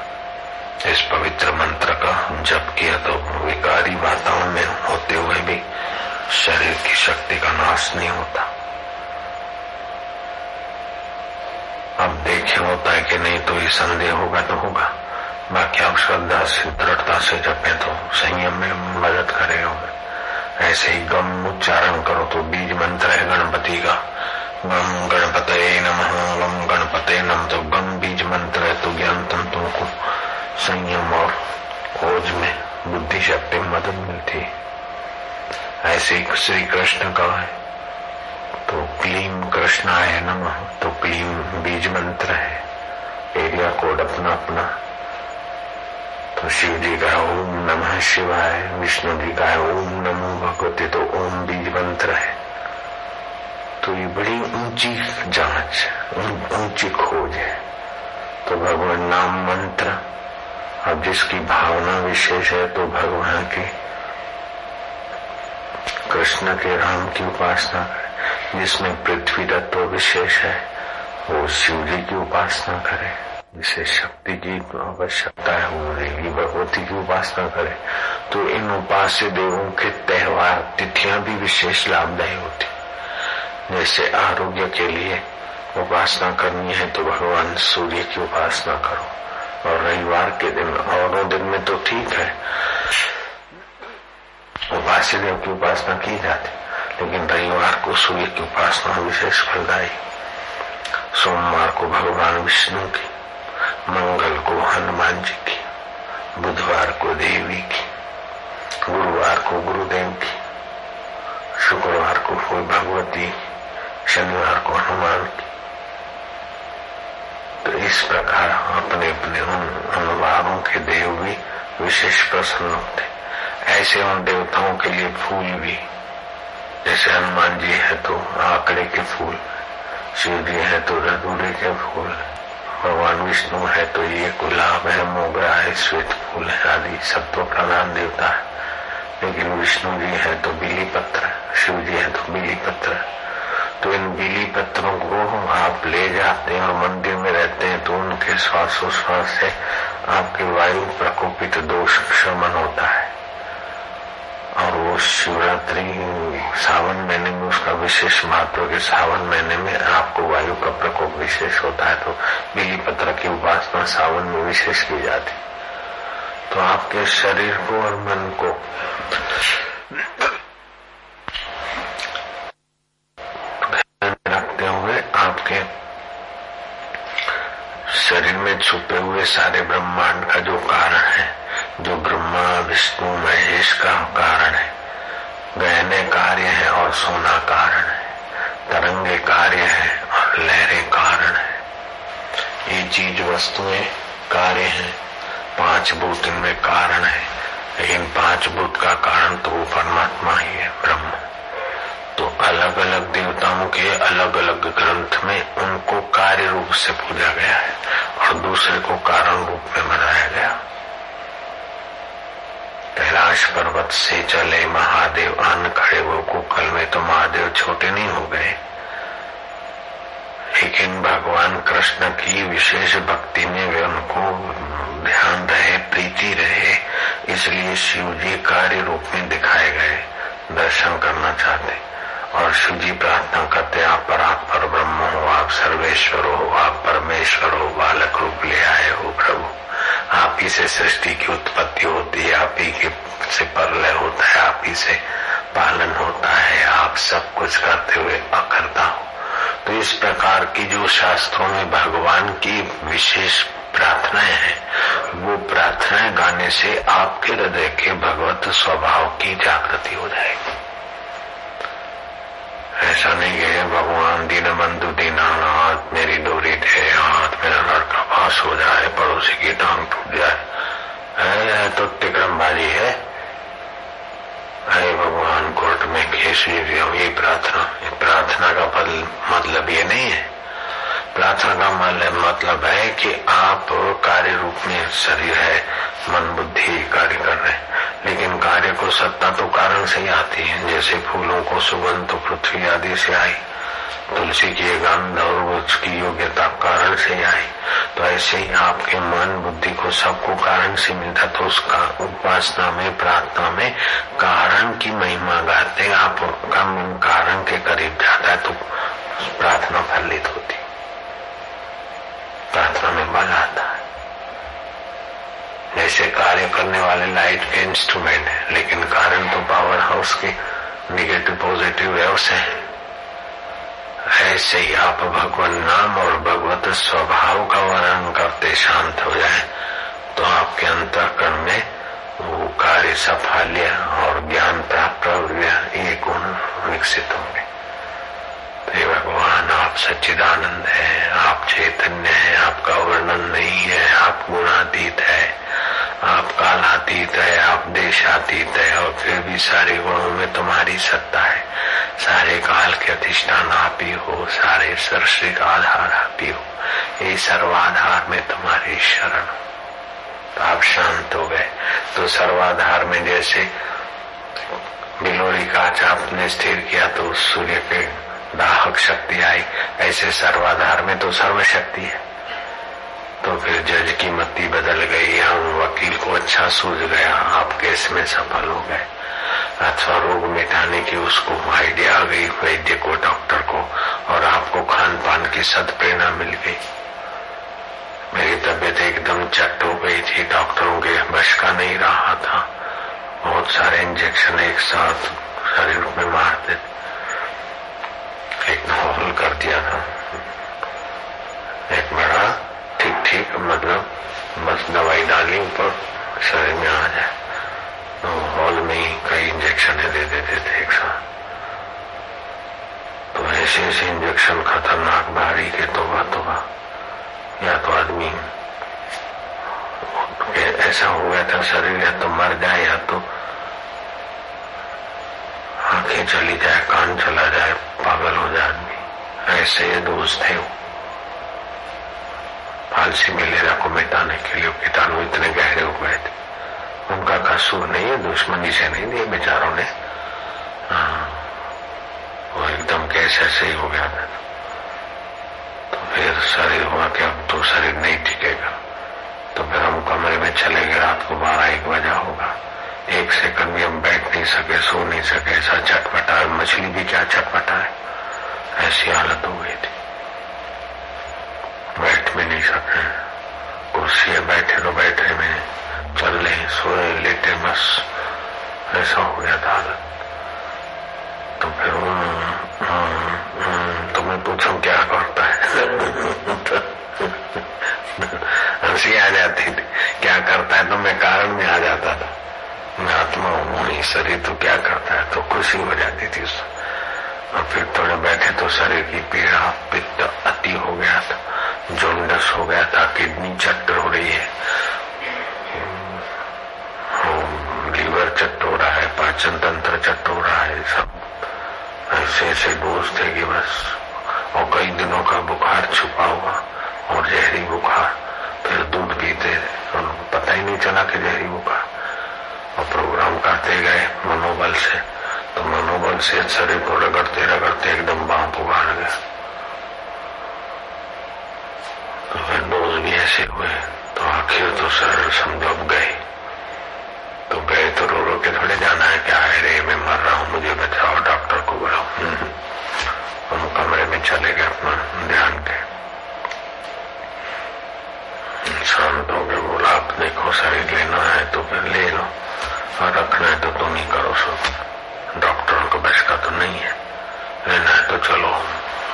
इस पवित्र मंत्र का जप किया तो विकारी वातावरण में होते हुए भी शरीर की शक्ति का नाश नहीं होता। अब देखे होता है कि नहीं तो ये संदेह होगा तो होगा। बाकी आप श्रद्धा से, दृढ़ता से जपे तो संयम में मदद करे करेगा ऐसे ही गम उच्चारण करो तो बीज मंत्र है गणपति का। गम गणपत नम, गम गणपते नम तो गम बीज मंत्र है तो ज्ञान तंत्रों को संयम और खोज में, बुद्धि शक्ति मदद मिलती है। ऐसे ही श्री कृष्ण का है। तो क्लीम कृष्णाय नम। तो क्लीम बीज मंत्र है। एरिया कोड अपना अपना। तो शिव जी का ओम नमः शिवाय विष्णु जी का ओम नमो भगवती तो ओम बीज मंत्र है। तो ये बड़ी ऊँची जाँच ऊँची खोज है। तो भगवान नाम मंत्र, अब जिसकी भावना विशेष है तो भगवान के, कृष्ण के राम की उपासना करे। जिसमें पृथ्वी तत्व विशेष है, वो शिव जी की उपासना करे। जिसे शक्ति की आवश्यकता है, वो देवी भगवती की उपासना करे। तो इन उपास्य देवों के त्योहार, तिथियाँ भी विशेष लाभदायी होती। जैसे आरोग्य के लिए उपासना करनी है तो भगवान सूर्य की उपासना करो। और रविवार के दिन, औरों दिन में तो ठीक है। उपास्य देव की उपासना की जाती। लेकिन रविवार को सूर्य की उपासना विशेष फलदायी सोमवार को भगवान विष्णु की, मंगल को हनुमान जी की, बुधवार को देवी की, गुरुवार को गुरुदेव की, शुक्रवार को कोई भगवती, शनिवार को हनुमान की। तो इस प्रकार अपने अपने उन अनुवादों के देव भी विशेष प्रसन्न होते। ऐसे उन देवताओं के लिए फूल भी जैसे हनुमान जी है तो आंकड़े के फूल, शिव जी है तो रदूरे के फूल, भगवान विष्णु है तो ये गुलाब है, मोगरा है, श्वेत फूल है, आदि सब तो प्रधान देवता है। लेकिन विष्णु जी है तो बिली पत्र शिव जी है तो बिली पत्र तो इन बिली पत्रों को आप ले जाते हैं और मंदिर में रहते हैं तो उनके श्वासोश्वास से आपके वायु प्रकोपित दोष शमन होता है। और वो शिवरात्रि सावन महीने में उसका विशेष महत्व के सावन महीने में आपको वायु का प्रकोप विशेष होता है तो बिली पत्र की उपासना सावन में विशेष की जाती तो आपके शरीर को और मन को। रखते हुए आपके शरीर में छुपे हुए सारे ब्रह्मांड का जो कारण है जो ब्रह्मा, विष्णु, महेश का कारण है। गहने कार्य है और सोना कारण है। तरंगे कार्य है और लहरें कारण है। ये चीज़ वस्तुएँ कार्य है। पाँच भूत इनमें कारण है। लेकिन पाँच भूत का कारण तो वो परमात्मा ही है, ब्रह्म। तो अलग अलग देवताओं के अलग अलग ग्रंथ में उनको कार्य रूप से पूजा गया है और दूसरे को कारण रूप में बनाया गया। कैलाश पर्वत से चले महादेव आन खड़े वो कुकल में तो महादेव छोटे नहीं हो गए। लेकिन भगवान कृष्ण की विशेष भक्ति में वे उनको ध्यान रहे, प्रीति रहे, इसलिए शिव जी कार्य रूप में दिखाए गए। दर्शन करना चाहते और शिव जी प्रार्थना करते आप पर आप पर ब्रह्म हो, आप सर्वेश्वर हो, आप परमेश्वर हो, बालक रूप ले आए हो प्रभु। आप ही से सृष्टि की उत्पत्ति होती है, आप ही के से परलय होता है, आप ही से पालन होता है, आप सब कुछ करते हुए अकर्ता हो। तो इस प्रकार की जो शास्त्रों में भगवान की विशेष प्रार्थनाएँ हैं, वो प्रार्थनाएँ गाने से आपके हृदय के भगवत स्वभाव की जागृति हो जाएगी। ऐसा नहीं है, भगवान दीन बंधु दीनानाथ, मेरी डोरी दे हाथ मेरा लड़का पास हो जाए पड़ोसी की टांग टूट जाए है तो तिक्रमबाजी है अरे भगवान कोर्ट में केस ये प्रार्थना ये प्रार्थना का पल मतलब ये नहीं है। प्रार्थना का मतलब है कि आप कार्य रूप में शरीर है, मन बुद्धि कार्य कर रहे लेकिन कार्य को सत्ता तो कारण से ही आती है, जैसे फूलों को सुगंध तो पृथ्वी आदि से आई, तुलसी की गंध और उसकी योग्यता कारण से आई। तो ऐसे ही आपके मन बुद्धि को सबको कारण से मिलता तो उसका उपासना में, प्रार्थना में कारण की महिमा गाते आपका मन कारण के करीब जाता है तो प्रार्थना फलित होती। प्रार्थना में बल आता है। जैसे कार्य करने वाले लाइट के इंस्ट्रूमेंट है, लेकिन कारण तो पावर हाउस के निगेटिव पॉजिटिव वेव्स है। ऐसे ही आप भगवान नाम और भगवत स्वभाव का वर्णन करते शांत हो जाए तो आपके अंतकरण में वो कार्य सफाल्य और ज्ञान प्राप्त हो गया ये गुण विकसित होंगे। तो भगवान, आप सच्चिदानंद है, आप चैतन्य है, आपका वर्णन नहीं है, आप गुणातीत है, आप कालातीत है, आप देशातीत है, और फिर भी सारे गुणों में तुम्हारी सत्ता है। सारे काल के अधिष्ठान आप ही हो, सारे सृष्टि का आधार आप ही हो। ये सर्वाधार में तुम्हारी शरण तो आप शांत हो गए। तो सर्वाधार में जैसे बिलोरी का चाप ने स्थिर किया तो सूर्य के दाहक शक्ति आई। ऐसे सर्वाधार में तो सर्वशक्ति है। तो फिर जज की मत्ती बदल गई या वकील को अच्छा सूझ गया, आप केस में सफल हो गए। अथवा रोग मिटाने की उसको आइडिया आ गई, वैद्य को डॉक्टर को, और आपको खान पान की सद प्रेरणा मिल गई। मेरी तबीयत एकदम चट हो गई थी डॉक्टरों के बश का नहीं रहा था। बहुत सारे इंजेक्शन एक साथ शरीर में मारते एक माहौल कर दिया। था एक बड़ा ठीक ठीक मतलब बस दवाई डाली ऊपर, शरीर में आ जाए। तो हॉल में ही कई इंजेक्शन दे देते थे एक साथ। तो ऐसे ऐसे इंजेक्शन खतरनाक भारी के तोबा तोबा। या तो आदमी ऐसा हो गया था, शरीर या तो मर जाए या तो आँखें चली जाए कान चला जाए पागल हो जाए आदमी। ऐसे ये दोस्त थे वो। फांसी मिलेरा को मिटाने के लिए कीटाणु इतने गहरे हो गए थे। उनका कसूर नहीं है दुश्मनी से नहीं दिए बेचारों ने। हाँ, वो एकदम कैसे ऐसे ही हो गया था। तो फिर शरीर हुआ कि अब तो शरीर नहीं टिकेगा। तो फिर हम कमरे में चले गए रात को बारह एक बजा होगा। एक सेकंड भी हम बैठ नहीं सके, सो नहीं सके, ऐसा चटपटा मछली भी क्या चटपटा है ऐसी हालत हो गई थी। बैठ भी नहीं सके। कुर्सी बैठे तो बैठे में चल रहे, सोए, लेटे बस ऐसा हो गया था हालत। तो फिर तो मैं पूछूँ क्या करता है? हँसी आ जाती थी। क्या करता है? तो मैं कारण में आ जाता था। मैं आत्मा हूँ नहीं शरीर तो क्या करता है? तो खुशी हो जाती थी और फिर थोड़े बैठे तो शरीर की पीड़ा, पित्त अति हो गया था। जोंडस हो गया था, किडनी चट्ट हो रही है। लीवर चट्ट हो रहा है, पाचन तंत्र चट्ट हो रहा है, सब। ऐसे ऐसे बोझ थे कि बस। और कई दिनों का बुखार छुपा हुआ, और जहरी बुखार। फिर दूध पीते पता ही नहीं चला कि जहरी बुखार। और प्रोग्राम करते गए मनोबल से। तो मनोबल से शरीर को रगड़ते रगड़ते एकदम बाप उगाड़ गया। तो दो दिन ऐसे हुए। तो आखिर तो सर समझो गए। तो गए तो रो रो के थोड़े जाना है क्या है रे, मैं मर रहा हूँ, मुझे बचाओ, डॉक्टर को बुलाओ। हम कमरे में चले गए अपना ध्यान के। शांत हो गए, बोला आप देखो शरीर लेना है तो फिर ले लो। और रखना है तो तुम ही करो सब। डॉक्टरों को बस का तो नहीं है। लेना है तो चलो,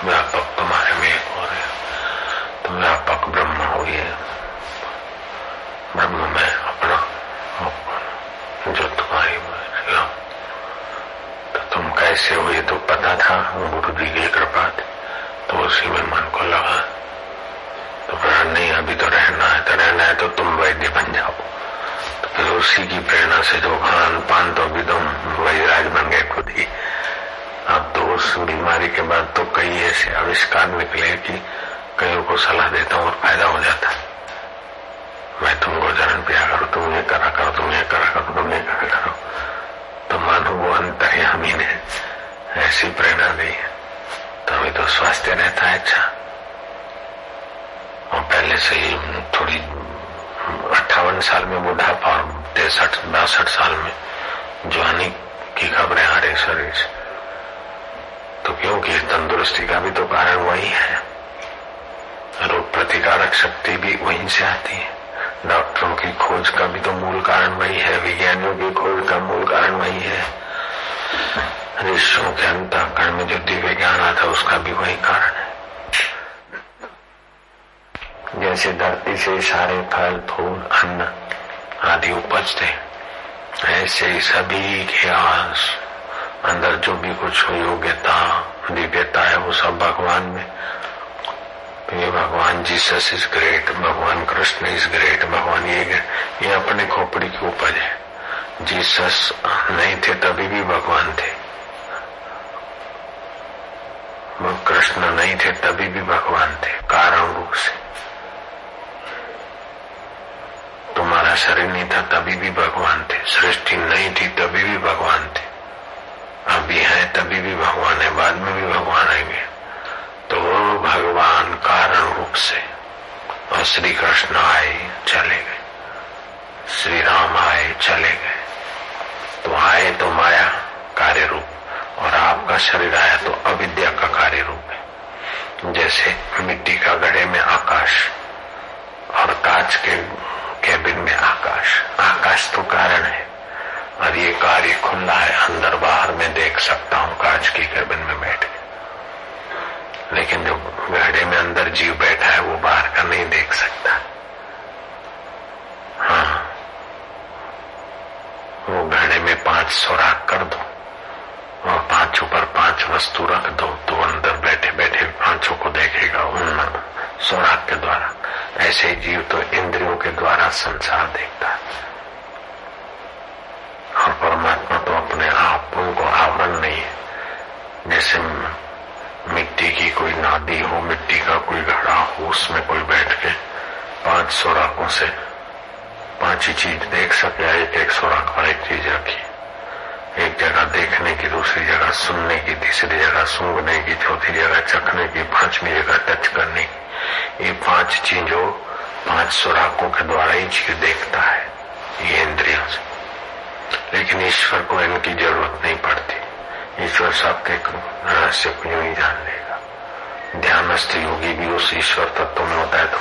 व्यापक तुम्हारे में एक और है। तो व्यापक ब्रह्म हो ये ब्रह्म में अपना जो तुम्हारी तो तुम कैसे हो ये तो पता था, गुरु जी की कृपा थी। तो उसी में मन को लगा। तो नहीं, अभी तो रहना है तो रहना है तो तुम वैद्य बन जाओ। उसी की प्रेरणा से जो खान पान तो अभी तुम वही राज बन गए खुद ही। अब तो उस बीमारी के बाद तो कई ऐसे आविष्कार निकले कि कईयों को सलाह देता हूँ और फ़ायदा हो जाता मैं तुमको जरण पिया करो, तुम ये करा करो, तुम ये करा करो, तुम ये करा करो। तो मानो वो अंतर्यामी ने ऐसी प्रेरणा दी है। तो तो स्वास्थ्य रहता है अच्छा। और पहले से ही थोड़ी अट्ठावन साल में बुढ़ापा तिरसठ, बासठ साल में जवानी की खबरें आ रही शरीर से। तो क्योंकि तंदुरुस्ती का भी तो कारण वही है? रोग प्रतिकारक शक्ति भी वहीं से आती है। डॉक्टरों की खोज का भी तो मूल कारण वही है, विज्ञानियों की खोज का मूल कारण वही है। ऋषियों के अंतकरण में जो दिव्य ज्ञान आता उसका भी वही कारण है। जैसे धरती से सारे फल, फूल, अन्न आदि उपजते ऐसे ही सभी के आस, अंदर जो भी कुछ योग्यता, दिव्यता है, वो सब भगवान में। ये भगवान जीसस इज़ ग्रेट, भगवान कृष्ण इज़ ग्रेट, भगवान ये ग्रेट। ये अपने खोपड़ी की उपज है। जीसस नहीं थे, तभी भी भगवान थे। कृष्ण नहीं थे, तभी भी भगवान थे, कारण रूप से। तुम्हारा शरीर नहीं था, तभी भी भगवान थे। सृष्टि नहीं थी, तभी भी भगवान थे। अभी है, तभी भी भगवान है, बाद में भी भगवान आएँगे। तो भगवान कारण रूप से और श्री कृष्ण आए, चले गए। श्री राम आए, चले गए। तो आए तो माया कार्य रूप, और आपका शरीर आया तो अविद्या का कार्य रूप है। जैसे मिट्टी का गढ़े में आकाश और कांच के कैबिन में आकाश। आकाश तो कारण है। और ये कार्य खुला है, अंदर बाहर में देख सकता हूँ कांच की कैबिन में बैठ लेकिन जो गहरे में अंदर जीव बैठा है, वो बाहर का नहीं देख सकता। हाँ। वो गहरे में पाँच सौराख कर दो। और पाँचों पर पाँच वस्तु रख दो। तो अंदर बैठे बैठे पाँचों को देखेगा उन्ना सुराग के द्वारा। ऐसे जीव तो इंद्रियों के द्वारा संसार देखता है। और परमात्मा तो अपने आप उनको आवरण नहीं है। जैसे मिट्टी की कोई नादी हो, मिट्टी का कोई घड़ा हो, उसमें कोई बैठ के पाँच सुराखों से पाँच ही चीज़ देख सके, एक एक सुराख पर एक चीज़ रखी। एक जगह देखने की, दूसरी जगह सुनने की, तीसरी जगह सूंघने की, चौथी जगह चखने की, पांचवी जगह टच करने की। ये पाँच चीज़ों पाँच सुराखों के द्वारा ही चीज़ देखता है, ये इंद्रियों से। लेकिन ईश्वर को इनकी ज़रूरत नहीं पड़ती। ईश्वर सबके रहस्य को यूँ ही जान लेगा। ध्यानस्थ योगी भी उस ईश्वर तत्व में होता है तो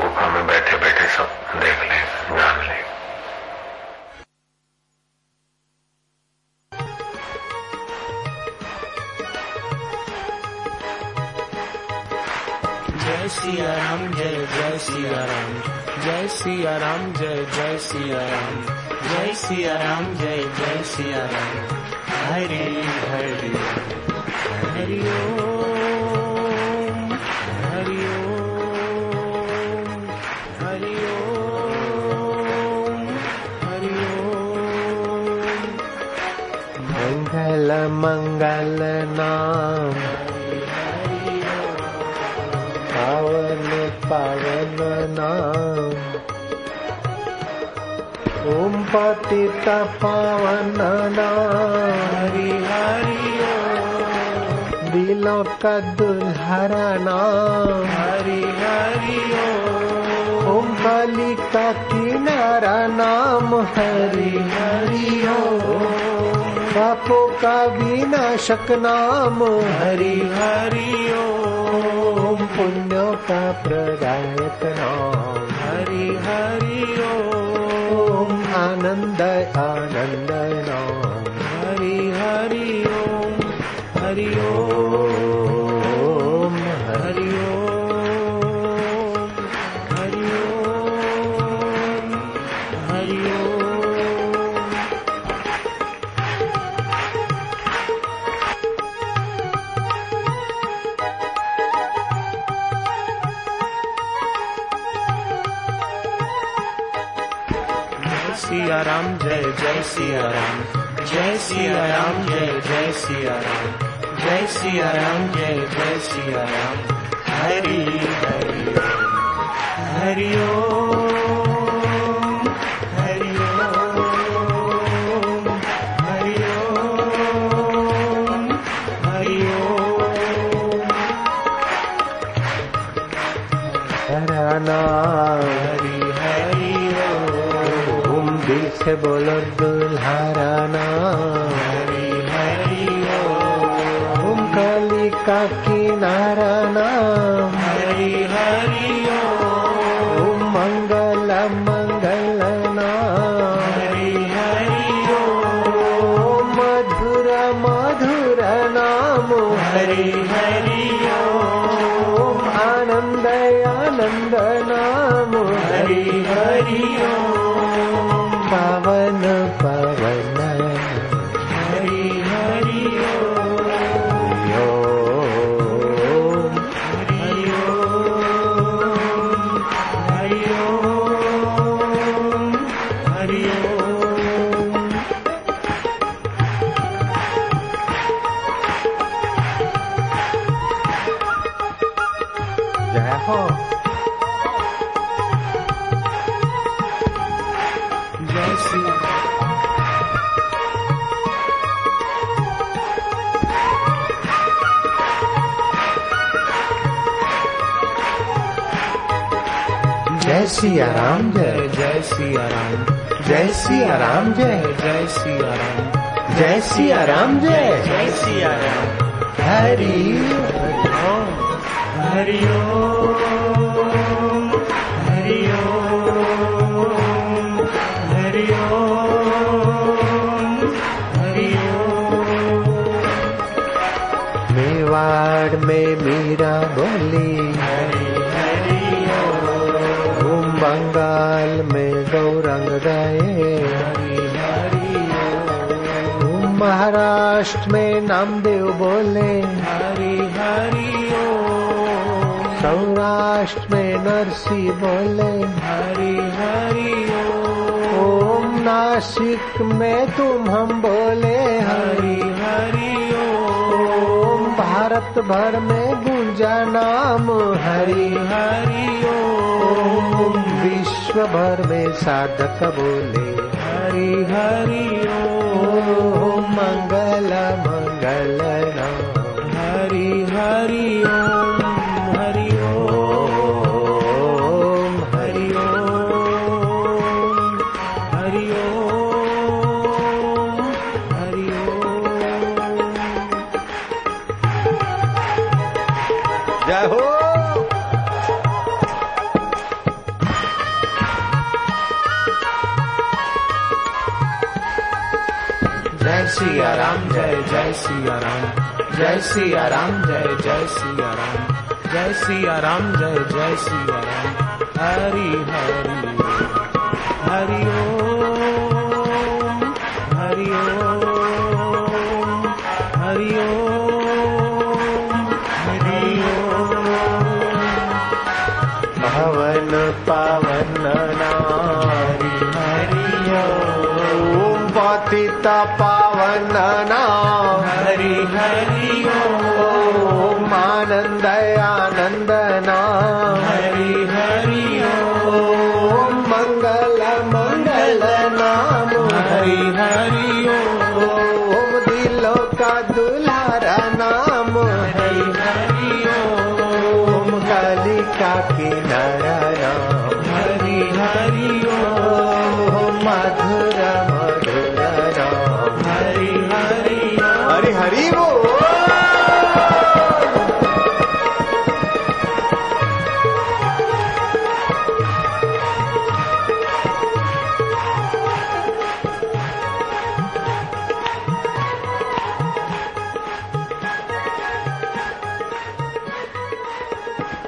गुफा में बैठे बैठे सब देख लेगा, जान लेगा। सिया राम जय जय सिया राम जय सिया राम जय जय सिया राम जय सिया राम जय जय सिया राम हरि हरि हरि ओम हरि ओम हरि ओम हरि ओम मंगल मंगल नाम नाम ओम पतित पावन नाम हरि हरि दिलों का दुल्हरा नाम हरि हरि ओम बलि का किनारा नाम हरि। हरि पापों का विनाशक नाम हरि हरि। पुण्यों का प्रदायक नाम हरि हरि ओम आनंद आनंद नाम हरि हरि ओम हरि ओम। जय जय सिया राम जय सिया राम जय जय सिया राम जय सिया राम जय जय सिया राम हरि हरि हरि ओम हरि ओम हरि से बोलो दुल्हारा नाम। हरि हरि ओम काली का किनारा नाम। हरि हरि मंगल मंगल नाम। हरि हरि मधुर मधुर नाम। हरि हरि ओम आनंद आनंद नाम। हरि हरि ओम हो जय श्री जय सिया राम जय। जय सिया राम जय सिया राम जय। जय सिया राम जय सिया राम जय। जय सिया राम हरि हरि मेवाड़ में मीरा बोली बंगाल में गौरंग महाराष्ट्र में नामदेव बोले सौराष्ट्र में नरसी बोले हरि हरि ओम नासिक में तुम हम बोले हरि हरि ओम ओम भारत भर में गुंजा नाम हरि हरि ओम विश्व भर में साधक बोले हरि हरि ओम मंगल मंगल नाम। हरि हरि ओम जय सिया राम जय सिया राम जय जय सिया राम जय सिया राम जय जय सिया राम हरि हरि हरि ओम हरि ओम हरि ओम हरि ओम। भवन पावन नारी। हरि ओम। पतित